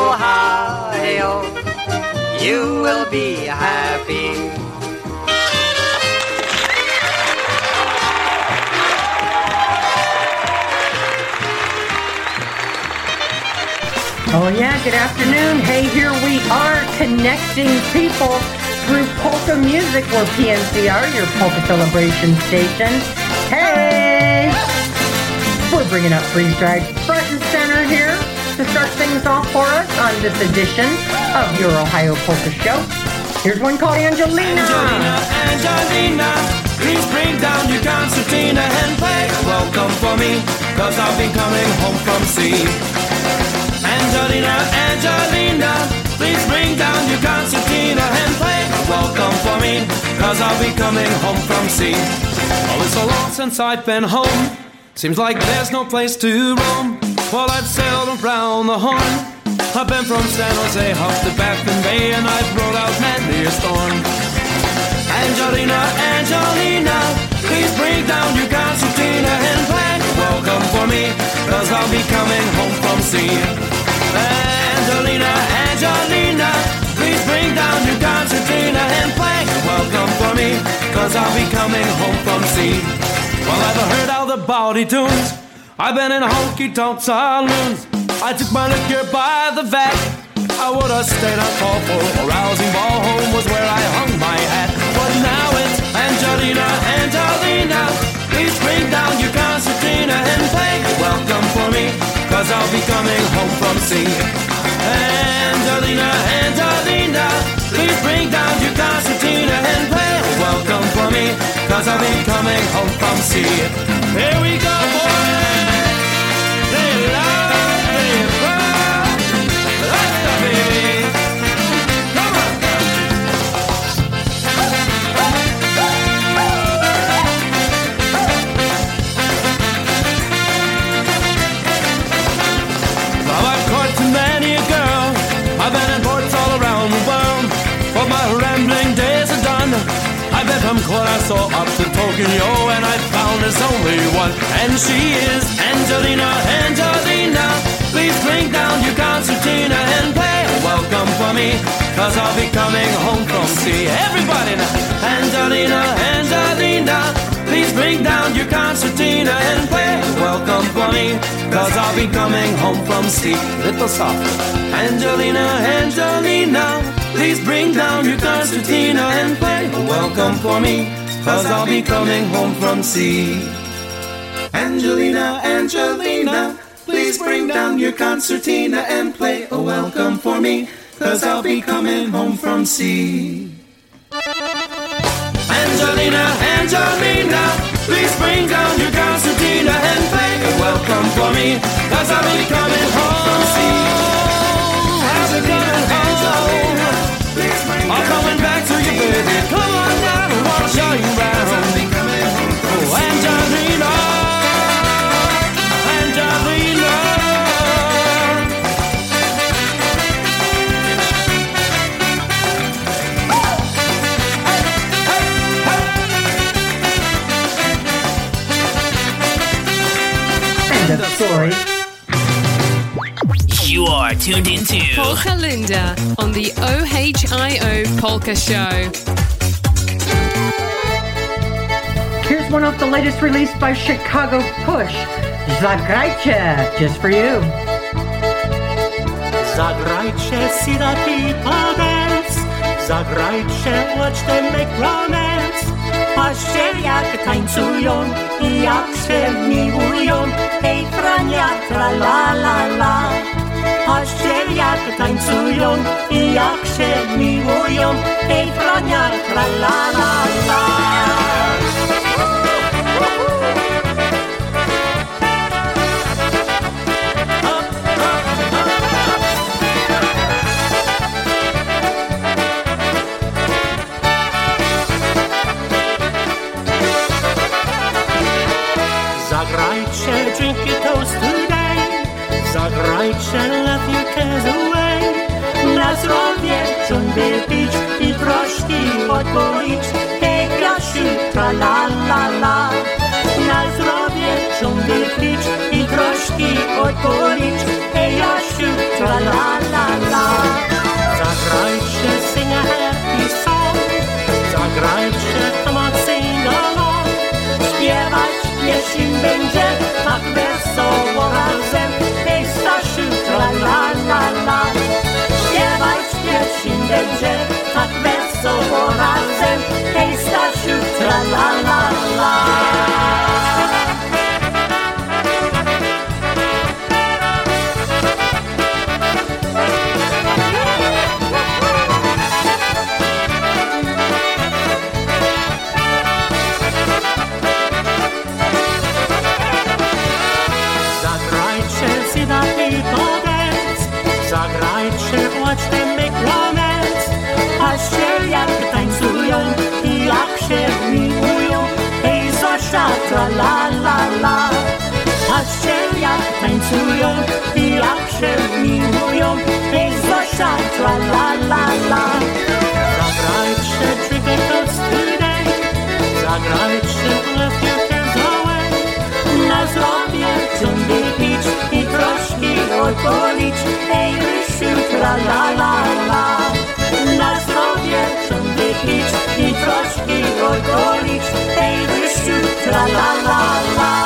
Ohio, you will be happy. Oh, yeah, good afternoon. Hey, here we are connecting people through polka music. We're PNCR, your polka celebration station. Hey! We're bringing up freeze dried front and center here to start things off for us on this edition of your Ohio Polka Show. Here's one called Angelina. Angelina, Angelina, please bring down your concertina and play welcome for me, cause I'll be coming home from sea. Angelina, Angelina, please bring down your concertina and play welcome for me, cause I'll be coming home from sea. Oh, it's so long since I've been home, seems like there's no place to roam. Well, I've sailed around the horn. I've been from San Jose up to Baffin Bay and I've rode out many a storm. Angelina, Angelina, please bring down your concertina and play welcome for me, cause I'll be coming home from sea. Angelina, Angelina, please bring down your concertina and play welcome for me, cause I'll be coming home from sea. Well, I've heard all the bawdy tunes, I've been in honky tonk saloons. I took my liquor by the vat. I would have stayed on call for a rousing ball home was where I hung my hat. But now it's Angelina, Angelina. Please bring down your concertina and play welcome for me, cause I'll be coming home from sea. Angelina, Angelina. Please bring down your concertina and play welcome for me, cause I'll be coming home from sea. Here we go, boys. They love I've been from Curacao up to Tokyo, and I found there's only one, and she is Angelina, Angelina. Please bring down your concertina and play welcome for me, cause I'll be coming home from sea. Everybody now, Angelina, Angelina. Please bring down your concertina and play welcome for me, cause I'll be coming home from sea. Little softer, Angelina, Angelina. Please bring down your concertina and play a welcome for me, cause I'll be coming home from sea. Angelina, Angelina, please bring down your concertina and play a welcome for me, cause I'll be coming home from sea. Angelina, Angelina, please bring down your concertina and play a welcome for me, cause I'll be coming home from sea. Tuned into Polka Linda on the OHIO Polka Show. One off the latest release by Chicago Push. Zagrajcie, just for you. Zagrajcie Sirati Pades, Zagrajcie, watch them make romance Patrzcie jak tańcują i jak się miłują. Hej Frania, tra la la la. Patrzcie jak tańcują i jak się miłują. Hej Frania, tra la la la Zagrajcie, drink your toast today Zagrajcie, your cares away Na zdrowie, ciągle pić i troszki odpolić Krasiu, tra la la la. Na zdrowie, ciągle pić i troszki odpolić Hej Jasiu, tra la la la. Zagrajcie, sing a happy song Zagrajcie, sing along Śpiewać jeśli będzie tak wesoło razem. Hej Stasiu, tra la la la. Śpiewać jeśli będzie la la la Zosia, tra la la la. Patrzcie jak tańcują i jak się miłują. Hej Zosia, tra la la la. Zagrajcie, toast today Zagrajcie, your cares away Na zdrowie ciągle pić i troszki odpolić Ej Rysiu, tra la la la. Na zdrowie ciągle pić i troszki Ej Tra la la la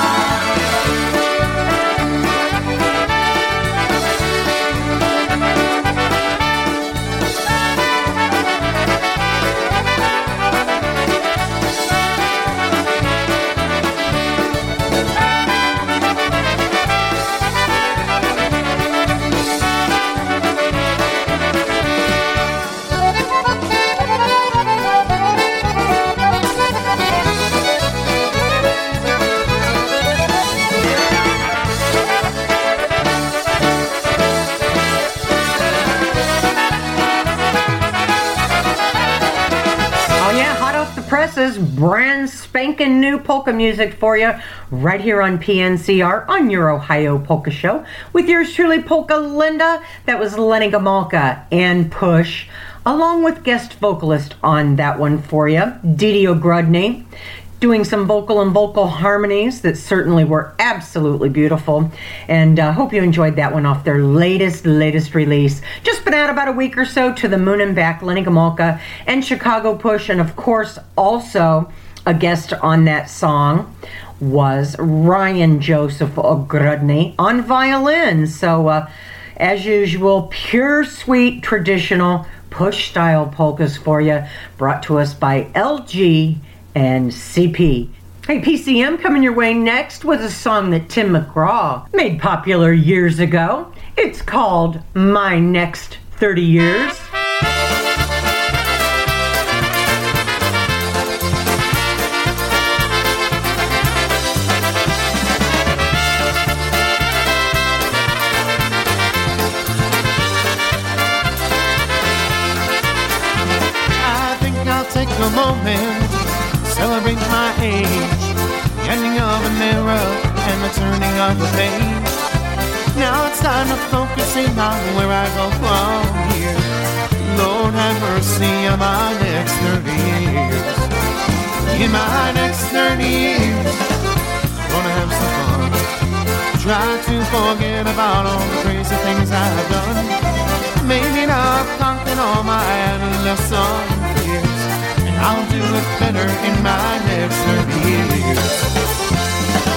brand spanking new polka music for you right here on PNCR on your Ohio Polka Show with yours truly, Polka Linda. That was Lenny Gomulka and Push, along with guest vocalist on that one for you, Didi Ogrodny doing some vocal and vocal harmonies that certainly were absolutely beautiful. And uh, hope you enjoyed that one off their latest, latest release. Just been out about a week or so to the Moon and Back, Lenny Gomulka and Chicago Push. And of course, also a guest on that song was Ryan Joseph Ogrodny on violin. So, uh, as usual, pure, sweet, traditional push style polkas for you, brought to us by LG and CP. Hey, PCM coming your way next was a song that Tim McGraw made popular years ago. It's called My Next 30 Years. Of the page. Now it's time to focus in on where I go from here. Lord have mercy on my next 30 years. In my next 30 years, gonna have some fun. Try to forget about all the crazy things I've done. Maybe not conquer all my adolescent fears. And I'll do it better in my next 30 years.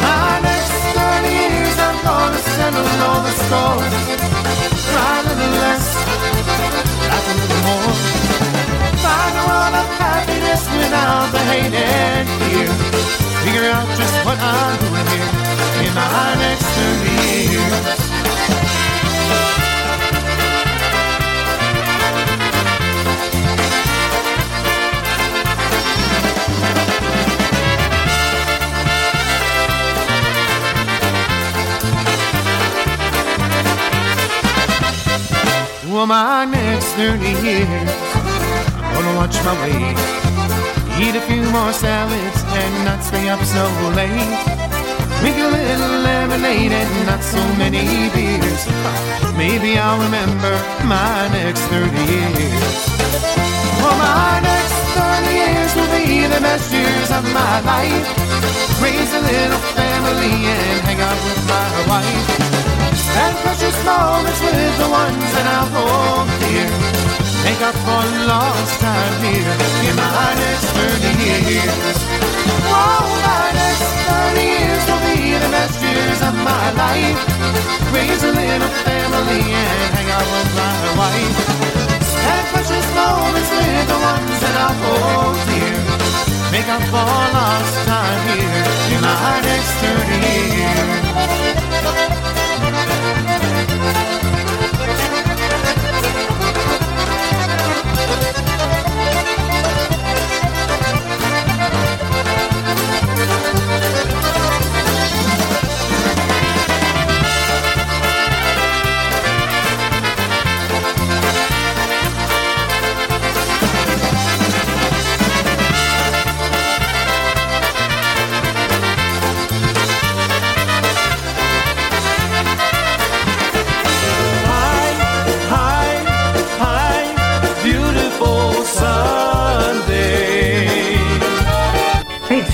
My next pioneers, I'm gonna settle all the scores. Cry a little less, laugh a little more. Find a world of happiness without the hate and fear. Figure out just what I'm doing here in my next 30 years. For my next 30 years, I'm gonna watch my weight. Eat a few more salads and not stay up so late. Drink a little lemonade and not so many beers. Maybe I'll remember my next 30 years. For my next 30 years will be the best years of my life. Raise a little family and hang out with my wife. Spend precious moments with the ones that I'll hold dear. Make up for lost time here in my next 30 years. Oh, my next 30 years will be the best years of my life. Raise a little family and hang out with my wife. Spend precious moments with the ones that I'll hold dear. Make up for lost time here in my next 30 years.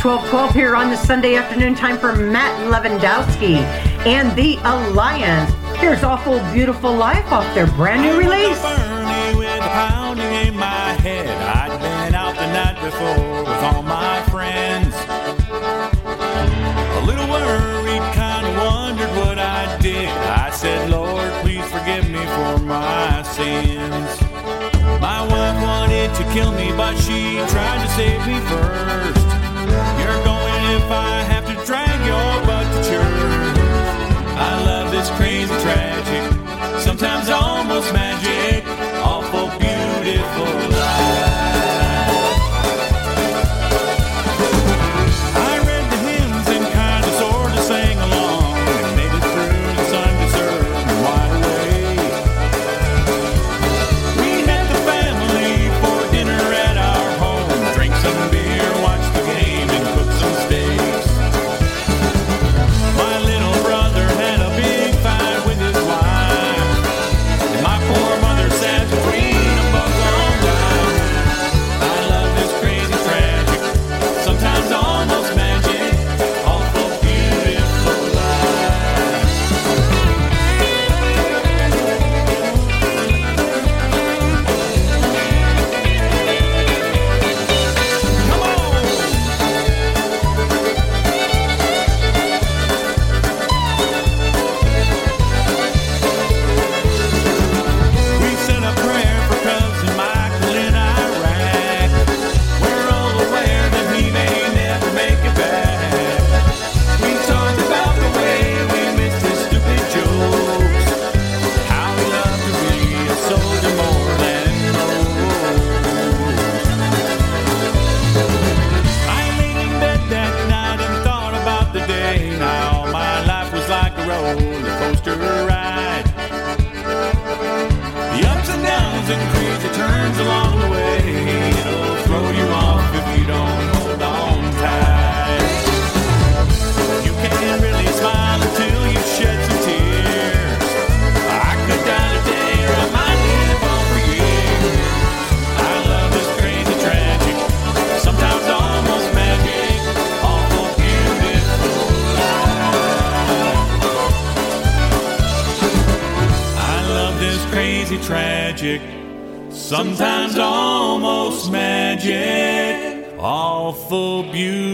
1212 here on the Sunday afternoon time for Matt Lewandowski and the Alliance. Here's Awful Beautiful Life off their brand new release. Bernie with a pounding in my head. I'd been out the night before with all my friends. A little worried, kind of wondered what I did. I said, Lord, please forgive me for my sins. My wife wanted to kill me, but she tried to save me first. Sometimes almost magic, awful beautiful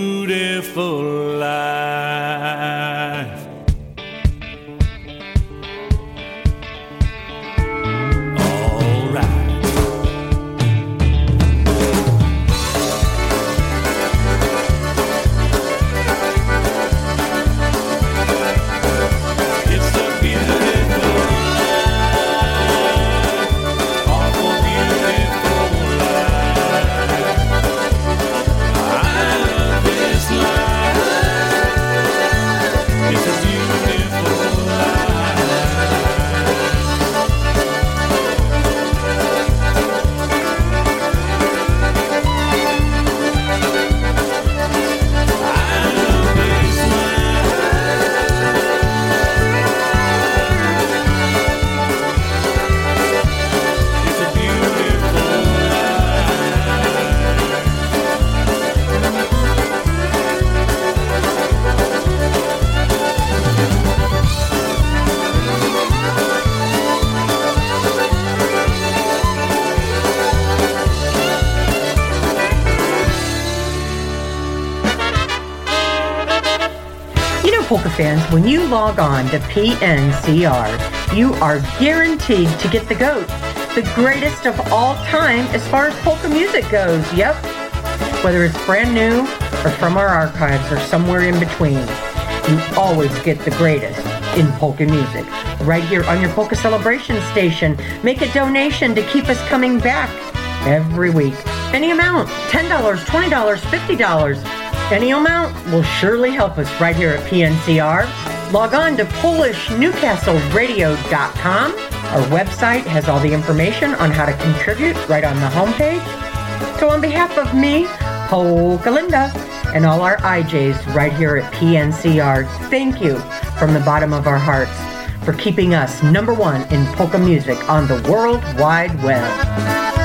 when you log on to PNCR, you are guaranteed to get the GOAT, the greatest of all time as far as polka music goes. Yep. Whether it's brand new or from our archives or somewhere in between, you always get the greatest in polka music. Right here on your Polka Celebration station. Make a donation to keep us coming back every week. Any amount $10, $20, $50. Any amount will surely help us right here at PNCR. Log on to PolishNewcastleRadio.com. Our website has all the information on how to contribute right on the homepage. So, on behalf of me, Polka Linda, and all our IJs right here at PNCR, thank you from the bottom of our hearts for keeping us number one in polka music on the World Wide Web.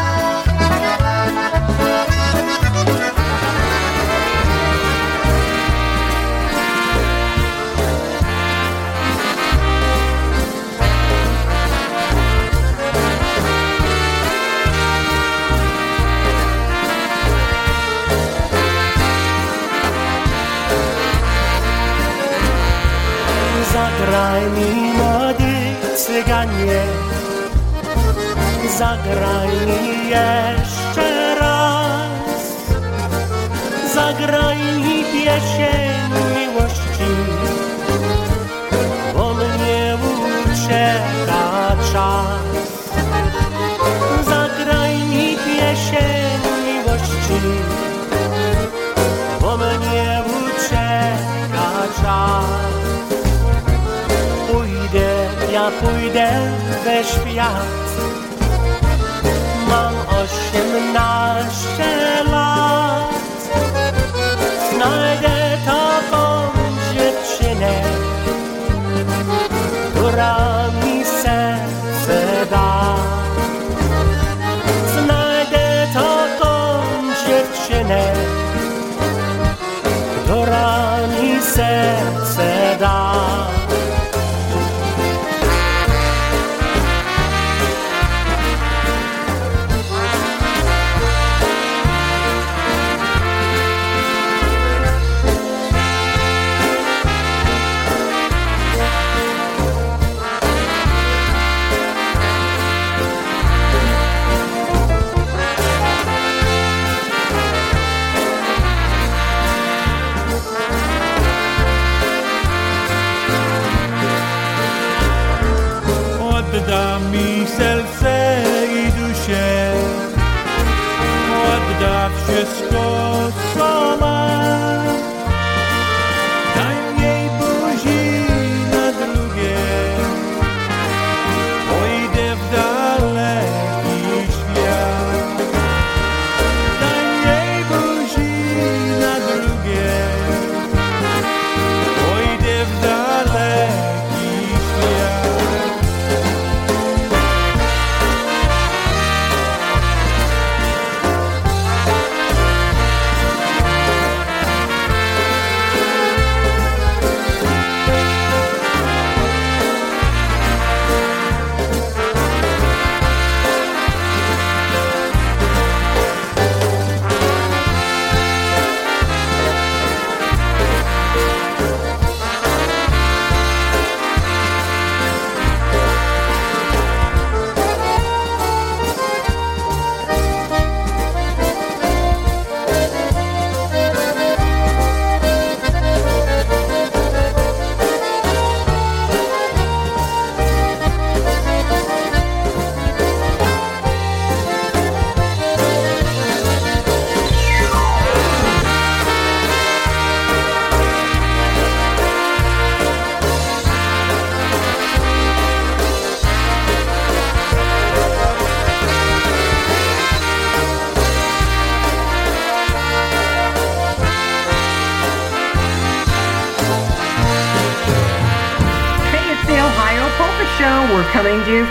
Zagraj mi młody cyganie Zagraj mi jeszcze raz. Zagraj mi pieśń miłości Bo mnie ucieka czas. Zagraj mi pieśń miłości we świat. Mam osiemnaście lat. Znajdę taką dziewczynę, która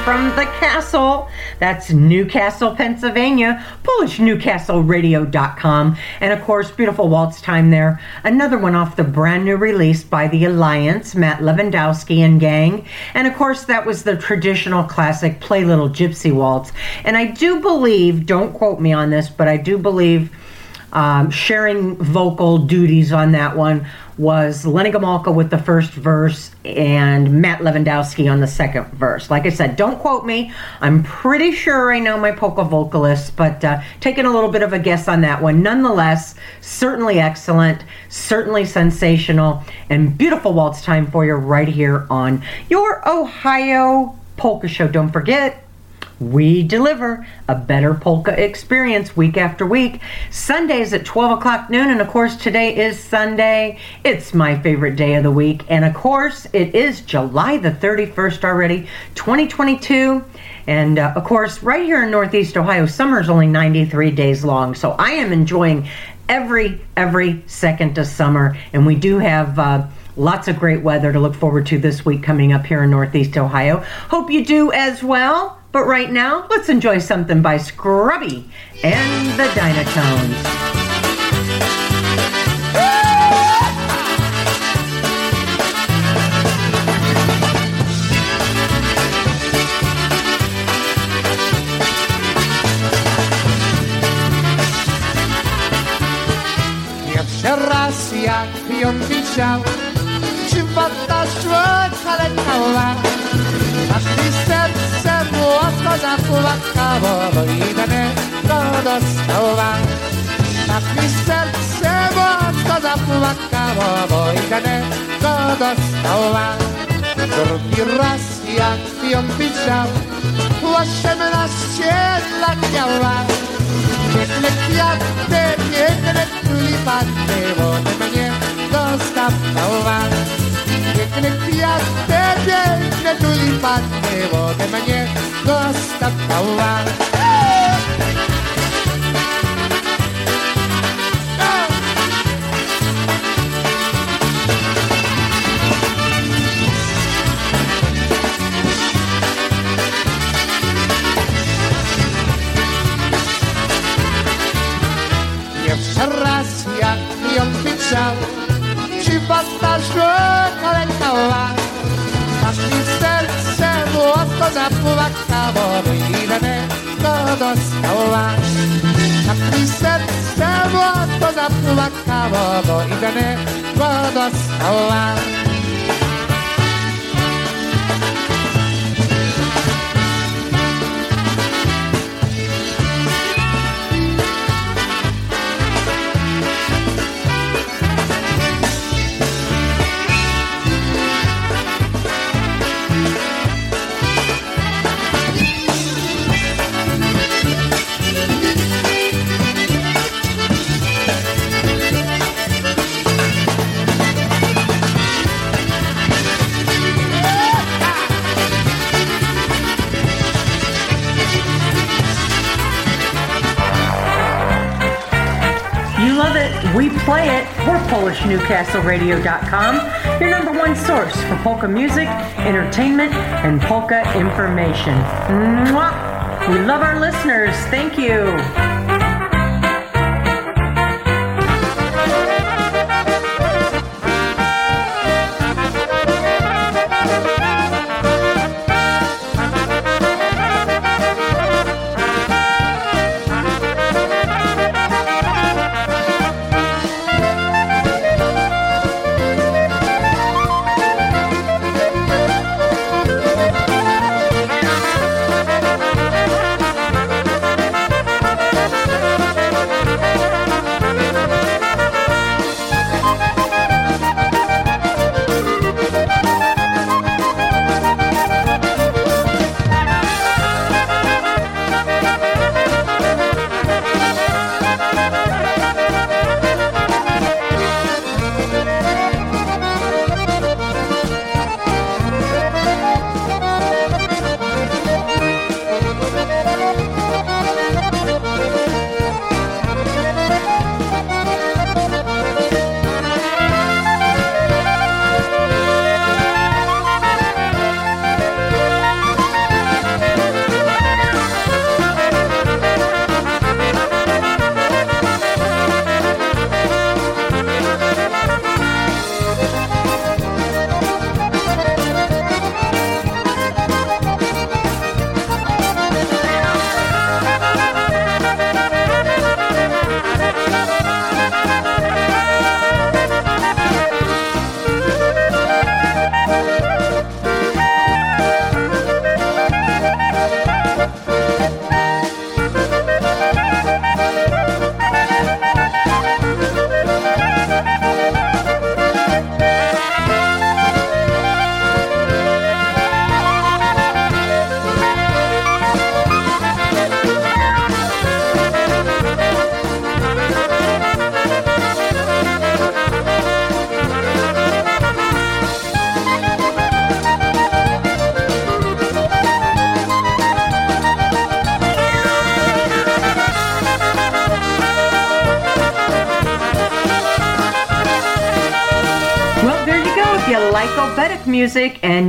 from the castle. That's Newcastle, Pennsylvania. PolishNewcastleRadio.com. And of course, beautiful waltz time there. Another one off the brand new release by the Alliance, Matt Lewandowski and gang. And of course, that was the traditional classic Play Little Gypsy Waltz. And I do believe, don't quote me on this, but I do believe Um, sharing vocal duties on that one was Lenny Gomulka with the first verse and Matt Lewandowski on the second verse. Like I said, don't quote me. I'm pretty sure I know my polka vocalists, but uh, taking a little bit of a guess on that one. Nonetheless, certainly excellent, certainly sensational, and beautiful waltz time for you right here on your Ohio Polka Show. Don't forget, we deliver a better polka experience week after week. Sundays at 12 o'clock noon. And of course, today is Sunday. It's my favorite day of the week. And of course, it is July the 31st already, 2022. And uh, of course, right here in Northeast Ohio, summer is only 93 days long. So I am enjoying every, every second of summer. And we do have. Uh, Lots of great weather to look forward to this week coming up here in Northeast Ohio. Hope you do as well. But right now, let's enjoy something by Scrubby and the Dynatones. Dziwota człowieka leciała Aż mi serce mocno zapłakało Bo idę go dostała. Tak mi serce mocno zapłakało Bo idę go dostała. Drugi raz jak ją widział Osiemnaście lat miała. Piękne kwiaty, piękne tulipany, ode mnie dostawała. Piękne kwiaty, piękne tulipany, ode mnie. Pierwszy mocno zapłakało By ile go dostała Tak mi serce mocno zapłakało Bo ile go dostała PolishNewcastleRadio.com, your number one source for polka music, entertainment, and polka information. Mwah! We love our listeners. Thank you.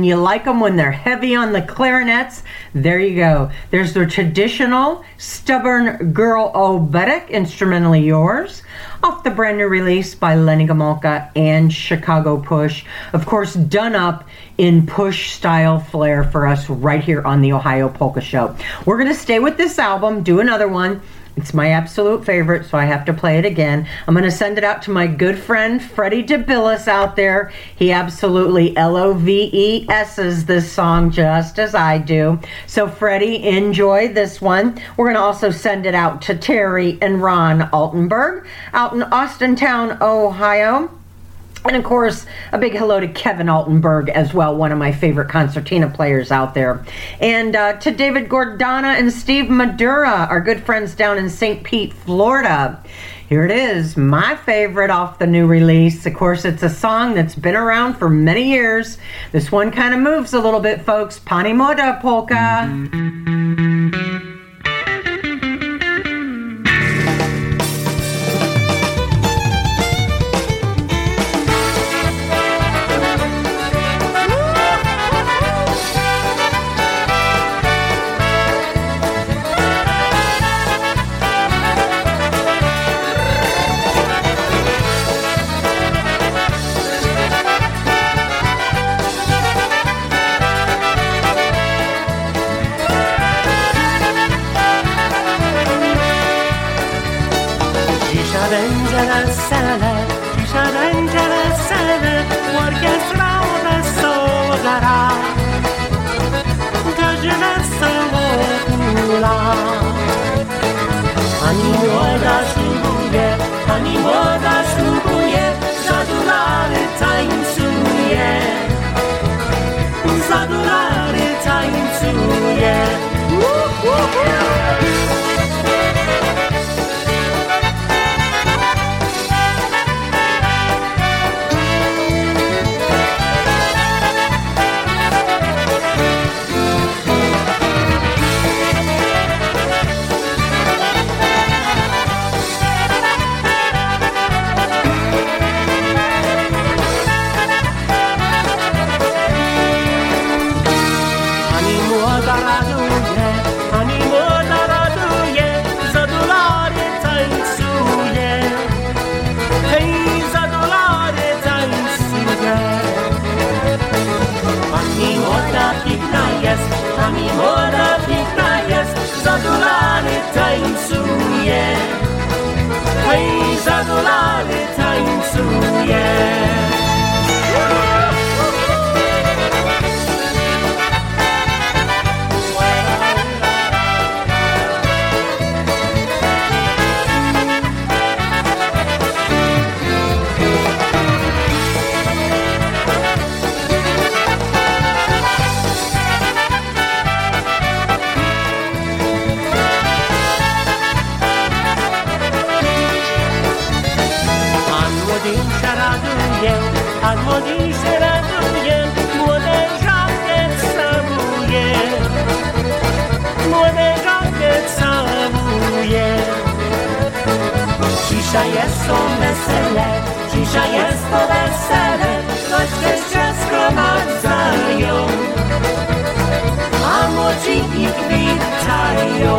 You like them when they're heavy on the clarinets, there you go. There's the traditional Stubborn Girl Oberek, instrumentally yours, off the brand new release by Lenny Gomulka and Chicago Push. Of course, done up in push style flair for us right here on the Ohio Polka Show. We're going to stay with this album, do another one. It's my absolute favorite, so I have to play it again. I'm going to send it out to my good friend Freddie DeBillis out there. He absolutely L O V E S's this song just as I do. So, Freddie, enjoy this one. We're going to also send it out to Terry and Ron Altenberg out in Austintown, Ohio. And of course, a big hello to Kevin Altenberg as well, one of my favorite concertina players out there. And uh, to David Gordana and Steve Madura, our good friends down in St. Pete, Florida. Here it is, my favorite off the new release. Of course, it's a song that's been around for many years. This one kind of moves a little bit, folks. Pani Moda Polka. Hej, wesele, cisza jest po wesele, choć też ciasko macają, a młodziki witają.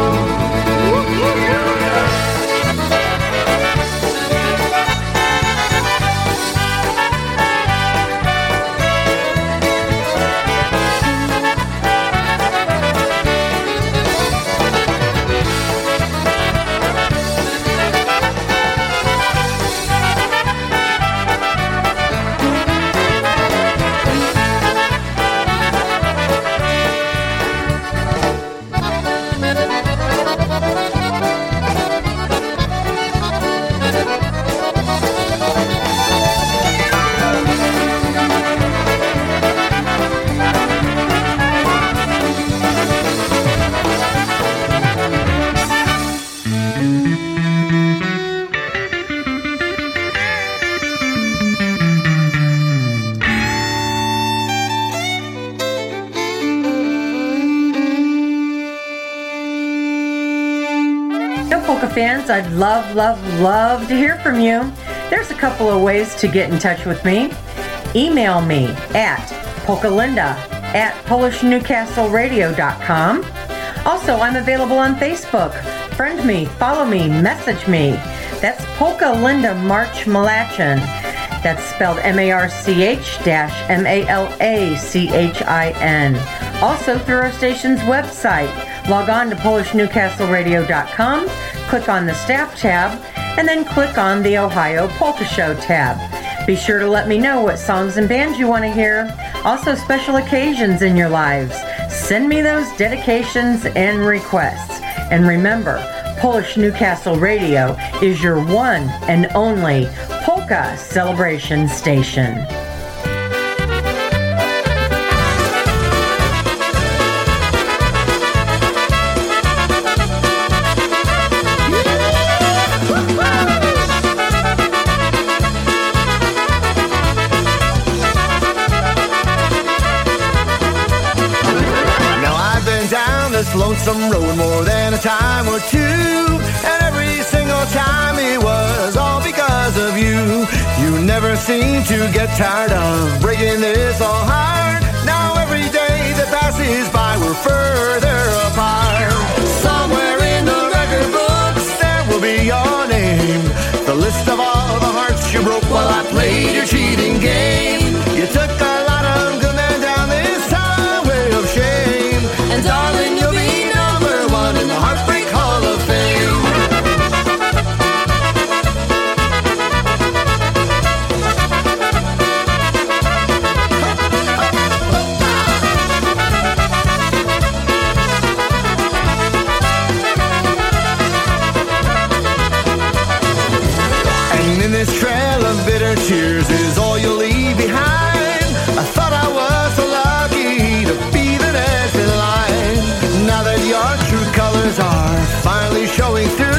I'd love, love, love to hear from you. There's a couple of ways to get in touch with me. email me at polkalinda at polishnewcastleradio.com. Also, I'm available on Facebook. Friend me, follow me, message me. That's Polka Linda March Malachin. That's spelled M-A-R-C-H dash M-A-L-A-C-H-I-N. Also through our station's website. Log on to PolishNewcastleRadio.com, click on the staff tab, and then click on the Ohio Polka Show tab. Be sure to let me know what songs and bands you want to hear. Also, special occasions in your lives. Send me those dedications and requests. And remember, Polish Newcastle Radio is your one and only polka celebration station. Lonesome road more than a time or two, and every single time it was all because of you. You never seem to get tired of breaking this all heart. Now every day that passes by, we're further apart. Somewhere in the record books there will be your name, the list of all the hearts you broke while I played your cheating game. Showing through,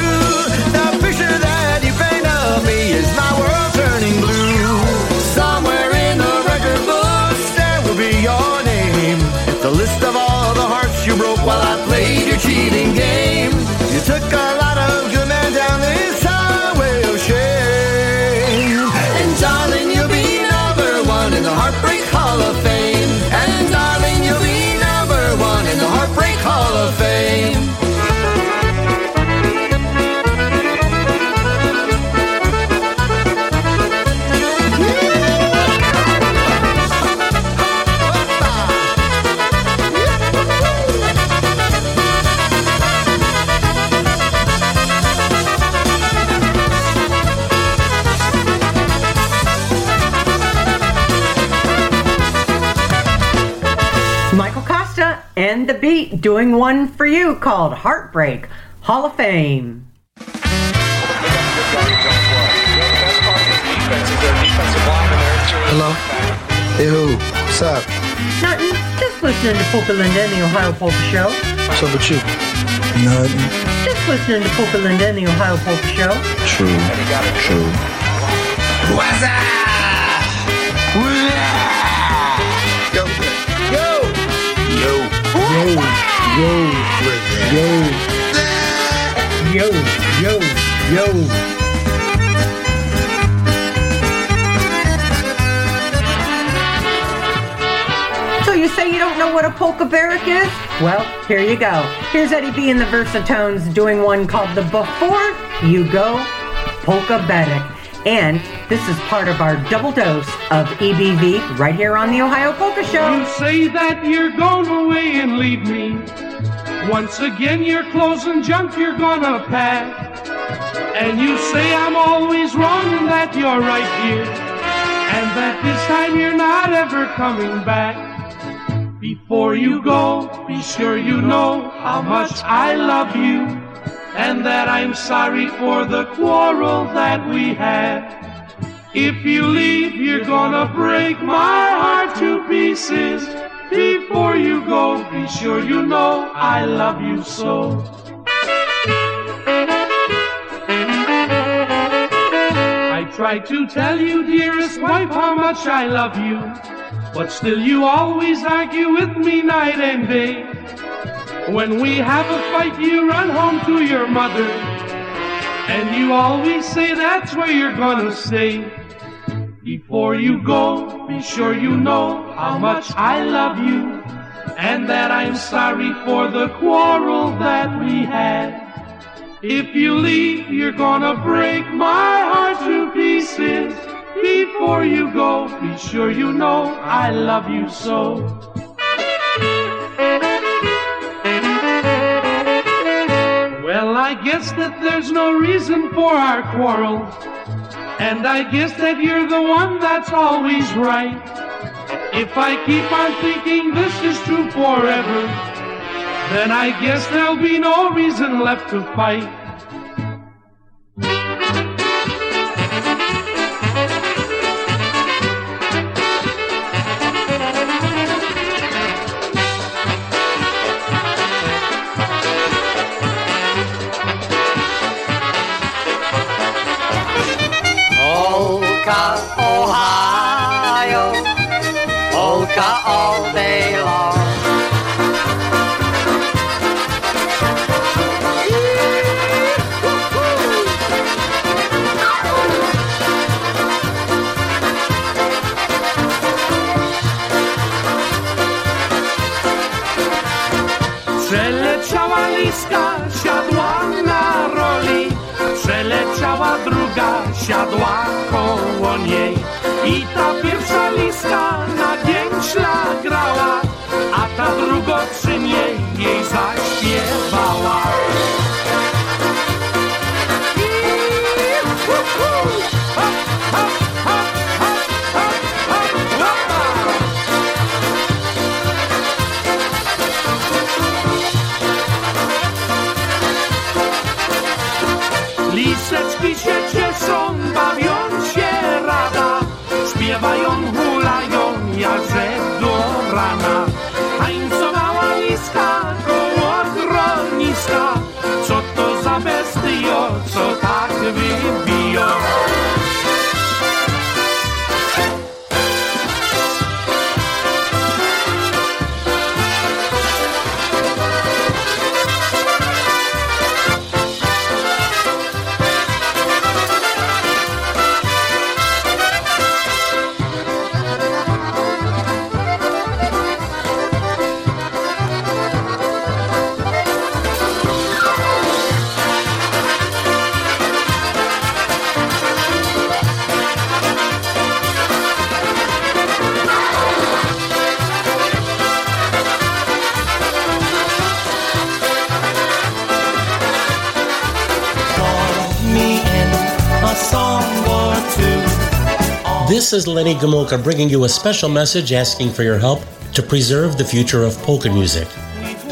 doing one for you called Heartbreak Hall of Fame. Hello? Hey, who? What's up? Nothing, just listening to Polka Linda and the Ohio Polka Show. What's up with you? Nothing. Just listening to Polka Linda and the Ohio Polka Show. True. True. What's up? Yo. Yo. Yo. Yo, Yo. yo, yo. So you say you don't know what a polka barrack is? Well, here you go. Here's Eddie B and the Versatones doing one called the Before You Go Polka Barrack. And this is part of our double dose of EBV right here on the Ohio Polka Show. You say that you're going away and leave me. Once again, your clothes and junk you're gonna pack. And you say I'm always wrong and that you're right here. And that this time you're not ever coming back. Before you go, be sure you know how much I love you. And that I'm sorry for the quarrel that we had. If you leave, you're gonna break my heart to pieces. Before you go, be sure you know I love you so. I try to tell you, dearest wife, how much I love you. But still, you always argue with me night and day. When we have a fight, you run home to your mother. And you always say that's where you're gonna stay. Before you go, be sure you know how much I love you and that I'm sorry for the quarrel that we had. If you leave, you're gonna break my heart to pieces. Before you go, be sure you know I love you so. Well, I guess that there's no reason for our quarrel. And I guess that you're the one that's always right. If I keep on thinking this is true forever, then I guess there'll be no reason left to fight. שביום הוא This is Lenny Gomulka bringing you a special message asking for your help to preserve the future of polka music.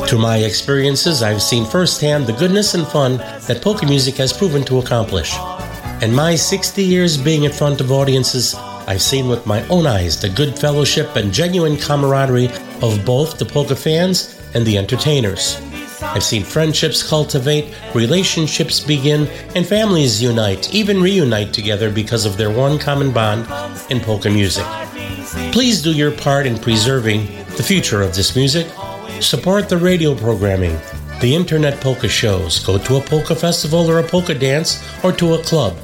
Through my experiences, I've seen firsthand the goodness and fun that polka music has proven to accomplish. In my 60 years being in front of audiences, I've seen with my own eyes the good fellowship and genuine camaraderie of both the polka fans and the entertainers. I've seen friendships cultivate, relationships begin, and families unite, even reunite together because of their one common bond in polka music. Please do your part in preserving the future of this music. Support the radio programming, the internet polka shows, go to a polka festival or a polka dance, or to a club.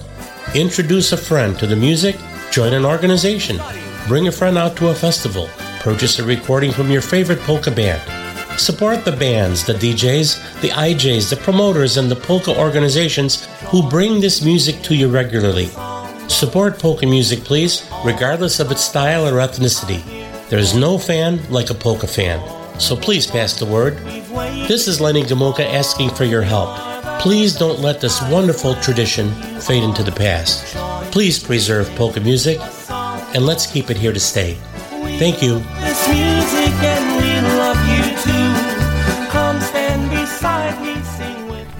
Introduce a friend to the music, join an organization, bring a friend out to a festival, purchase a recording from your favorite polka band. Support the bands, the DJs, the IJs, the promoters, and the polka organizations who bring this music to you regularly. Support polka music, please, regardless of its style or ethnicity. There's no fan like a polka fan, so please pass the word. This is Lenny Gomulka asking for your help. Please don't let this wonderful tradition fade into the past. Please preserve polka music, and let's keep it here to stay. Thank you.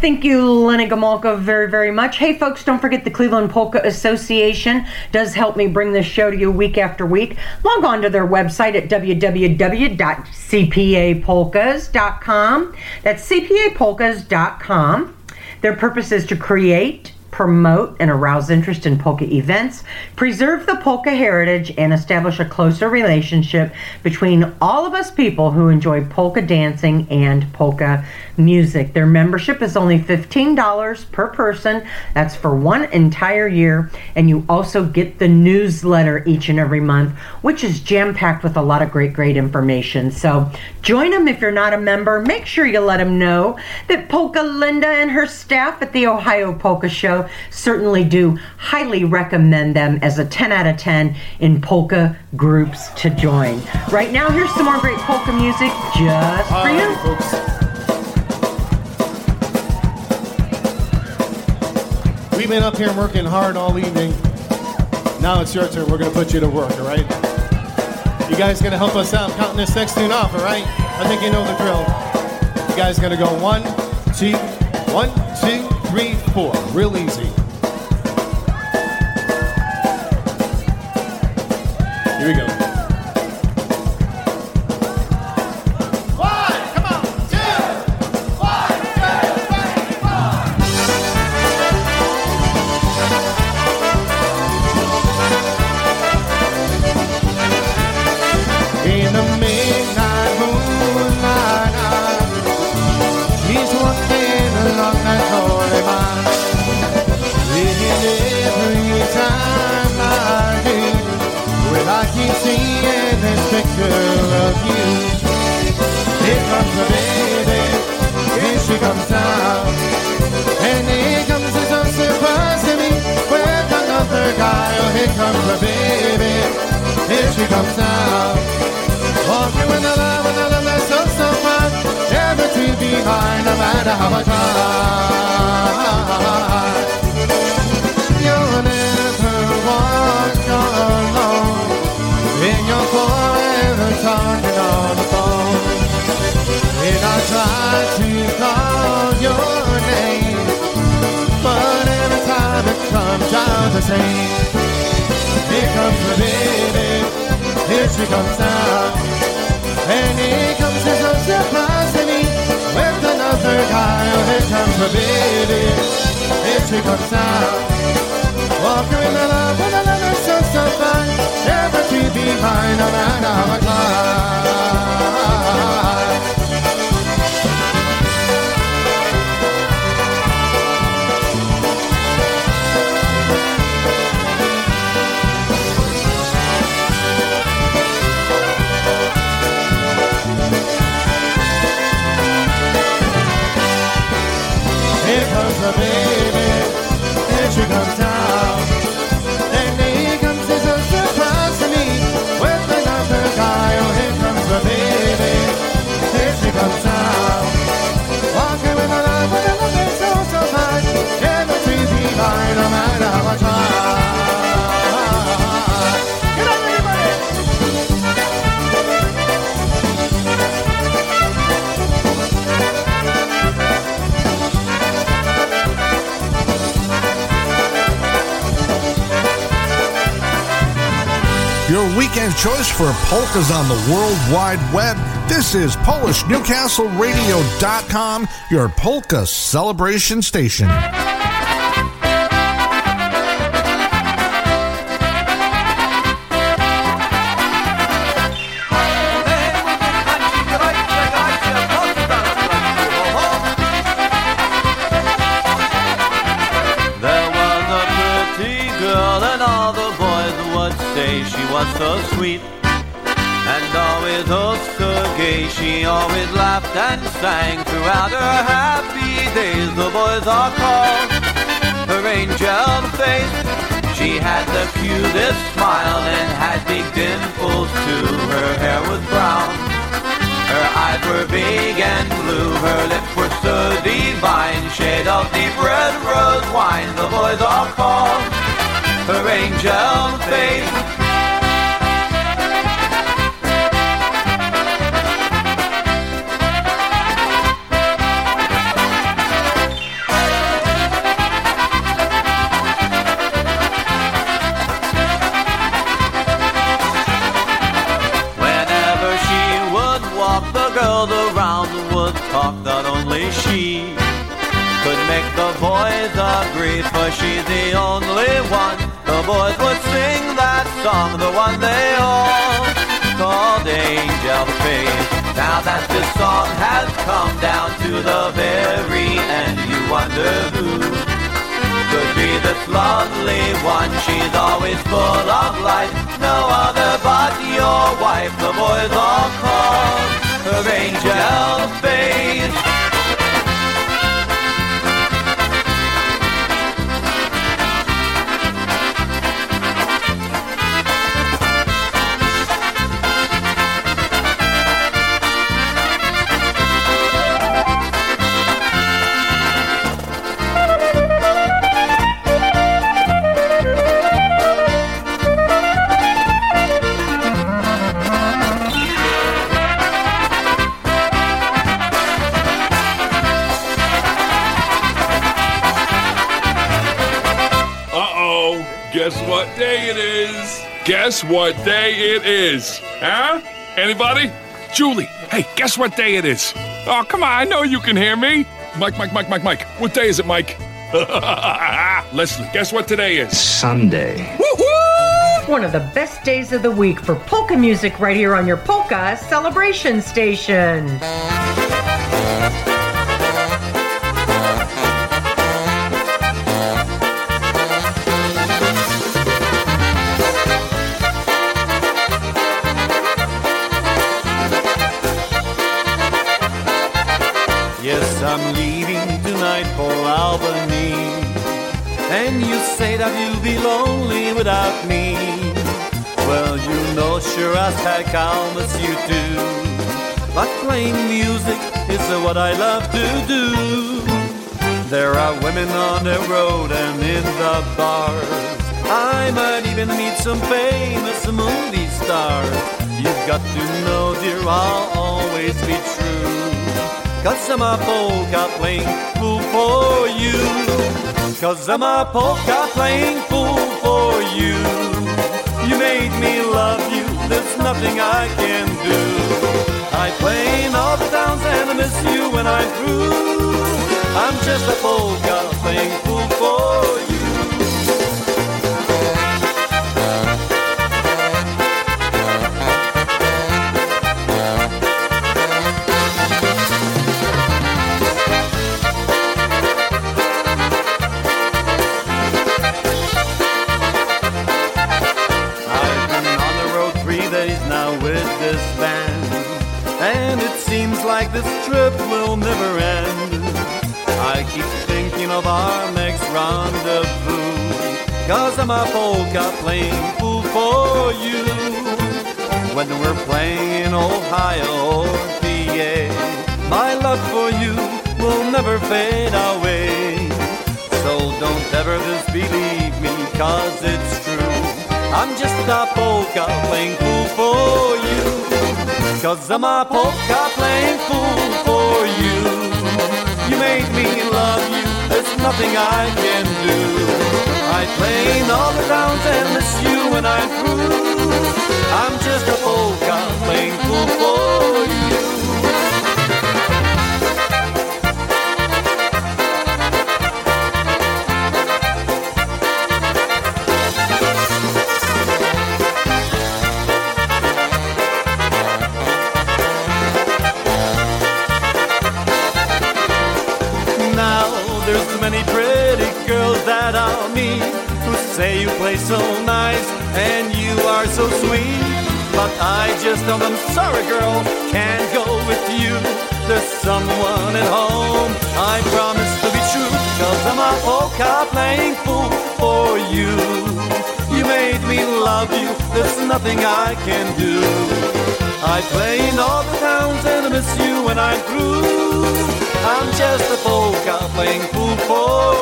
Thank you, Lenny Gomulka, very, very much. Hey, folks, don't forget the Cleveland Polka Association does help me bring this show to you week after week. Log on to their website at www.cpapolkas.com. That's cpapolkas.com. Their purpose is to create, promote and arouse interest in polka events, preserve the polka heritage, and establish a closer relationship between all of us people who enjoy polka dancing and polka music. Their membership is only $15 per person. That's for one entire year. And you also get the newsletter each and every month, which is jam packed with a lot of great, great information. So join them if you're not a member. Make sure you let them know that Polka Linda and her staff at the Ohio Polka Show certainly do highly recommend them as a 10 out of 10 in polka groups to join. Right now, here's some more great polka music just for you. We've been up here working hard all evening. Now it's your turn. We're going to put you to work, all right? You guys going to help us out counting this next tune off, all right? I think you know the drill. You guys going to go one, two, one, two, three, four. Real easy. Here we go. No matter how I try. You'll never alone. Forever talking on the phone. And I try to call your name. But every time it comes out the same. Here comes the baby. Here she comes. And here comes guy. Oh, here comes the baby. Here she comes now. Walking in the love with another so, so fun. Never to be mine, no matter how I climb. For polkas on the World Wide Web. This is PolishNewcastleRadio.com, your polka celebration station. Sang throughout her happy days. The boys all called her angel face. She had the cutest smile and had big dimples too. Her hair was brown. Her eyes were big and blue, her lips were so divine, shade of deep red rose wine. The boys all called her angel face. She's the only one. The boys would sing that song, the one they all called Angel Face. Now that this song has come down to the very end, you wonder who could be this lovely one. She's always full of life, no other but your wife. The boys all call her Angel Face. Guess what day it is? Huh? Anybody? Julie, hey, guess what day it is? Oh, come on, I know you can hear me. Mike, Mike, Mike, Mike, Mike. What day is it, Mike? Leslie, guess what today is? Sunday. One of the best days of the week for polka music right here on your polka celebration station. That you'll be lonely without me. Well, you know, sure as heck I'll miss you too. But playing music is what I love to do. There are women on the road and in the bars. I might even meet some famous movie stars. You've got to know, dear, I'll always be true. Cause I'm a polka playing fool for you. Cause I'm a polka playing fool for you. You made me love you, there's nothing I can do. I play in all the towns and I miss you when I'm through. I'm just a polka playing fool for you. Cause I'm a polka playing fool for you. When we're playing in Ohio or PA, my love for you will never fade away. So don't ever disbelieve me, cause it's true. I'm just a polka playing fool for you. Cause I'm a polka playing fool for you. You made me love you, there's nothing I can do. I play in all towns and miss you when I'm through. I'm just a polka playing fool for you. Play so nice and you are so sweet. But I just don't. I'm sorry girl, can't go with you. There's someone at home, I promise to be true. Cause I'm a polka playing fool for you. You made me love you, there's nothing I can do. I play in all the towns and I miss you when I'm through. I'm just a polka playing fool for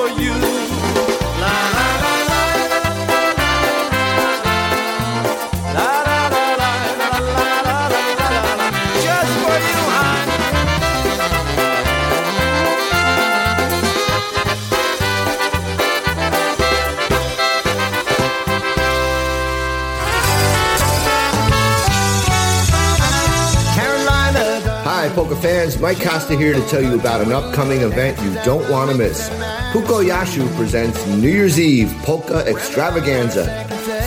Polka fans, Mike Costa here to tell you about an upcoming event you don't want to miss. Puko Yashu presents New Year's Eve Polka Extravaganza.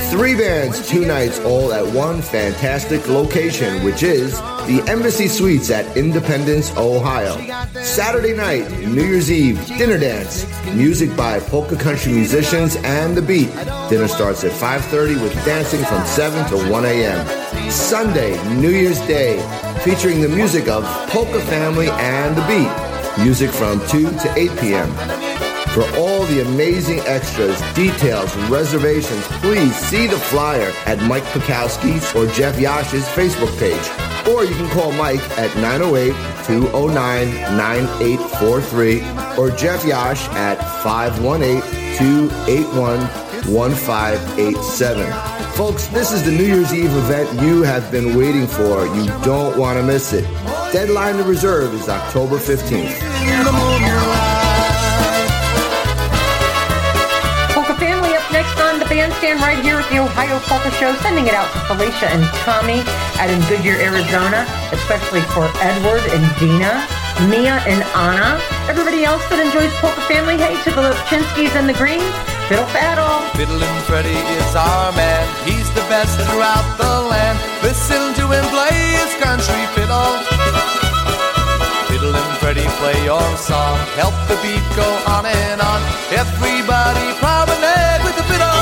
Three bands, two nights, all at one fantastic location, which is the Embassy Suites at Independence, Ohio. Saturday night, New Year's Eve, dinner dance, music by polka country musicians and the beat. Dinner starts at 5.30 with dancing from 7 to 1 a.m. Sunday, New Year's Day, featuring the music of Polka Family and the beat. Music from 2 to 8 p.m. For all the amazing extras, details, and reservations, please see the flyer at Mike Pekowski's or Jeff Yash's Facebook page. Or you can call Mike at 908-209-9843 or Jeff Yash at 518-281-1587. Folks, this is the New Year's Eve event you have been waiting for. You don't want to miss it. Deadline to reserve is October 15th. Bandstand right here at the Ohio Polka Show, sending it out to Felicia and Tommy out in Goodyear, Arizona, especially for Edward and Dina, Mia and Anna. Everybody else that enjoys Polka family, hey, to the Lipchinskys and the Greens, fiddle faddle. Fiddlin' Freddy is our man. He's the best throughout the land. Listen to him play his country fiddle. Fiddlin' Freddy play your song. Help the beat go on and on. Everybody promenade with the fiddle. Fiddle,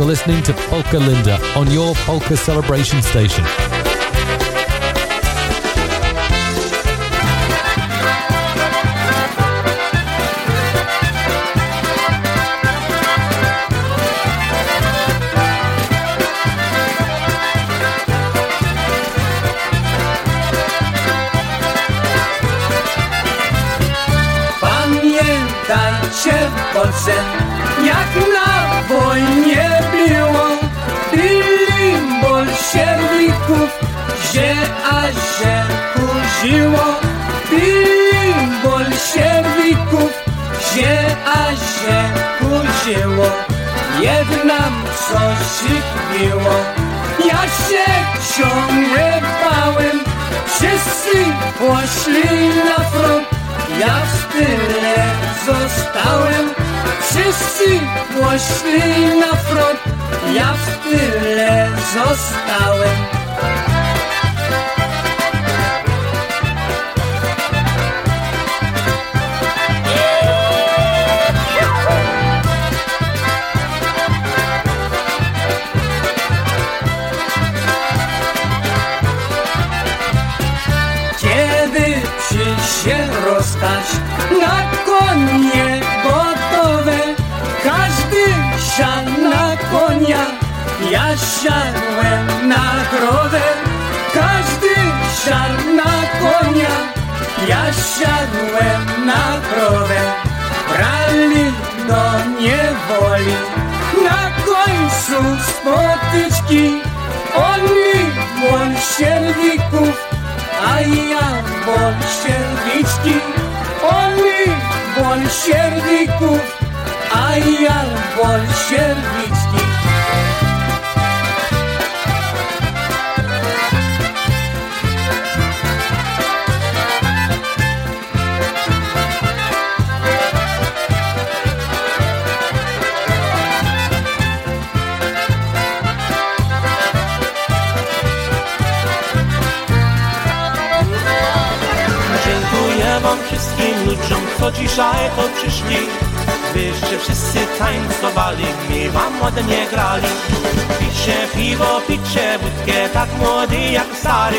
for listening to Polka Linda on your Polka Celebration station. Kurzyło. Byli bolszewików, że a się kurzyło. Jednam coś było, ja się ciągle bałem, Wszyscy poszli na front, ja w tyle zostałem. Wszyscy poszli na front, ja w tyle zostałem. Siadłem na krowę. Brali do niewoli, na końcu spotyczki, oni bolszewików a ja bolszewiczki, oni bolszewików, a ja bolszewiczki. Wszystkim co dzisiaj to przyszli Wyście wszyscy tańcowali, mi wam ładnie grali Picie piwo, picie wódkę, tak młody jak stary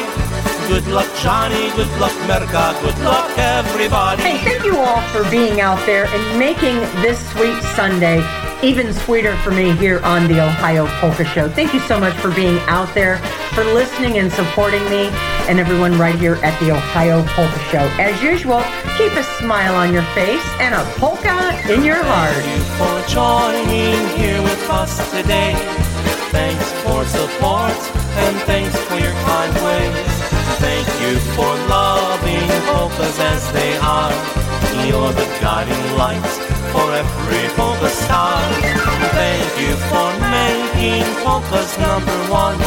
Good luck Johnny, good luck Merka, good luck everybody Hey, thank you all for being out there and making this sweet Sunday even sweeter for me here on the Ohio Polka Show. Thank you so much for being out there, for listening and supporting me, and everyone right here at the Ohio Polka Show. As usual, keep a smile on your face and a polka in your heart. Thank you for joining here with us today. Thanks for support and thanks for your kind ways. Thank you for loving polkas as they are. You're the guiding light for every polka star. Thank you for making polkas number one.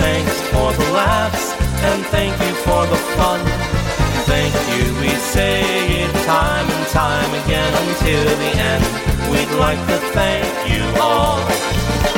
Thanks for the laughs and thank you for the fun thank you. We say it time and time again until the end. We'd like to thank you all.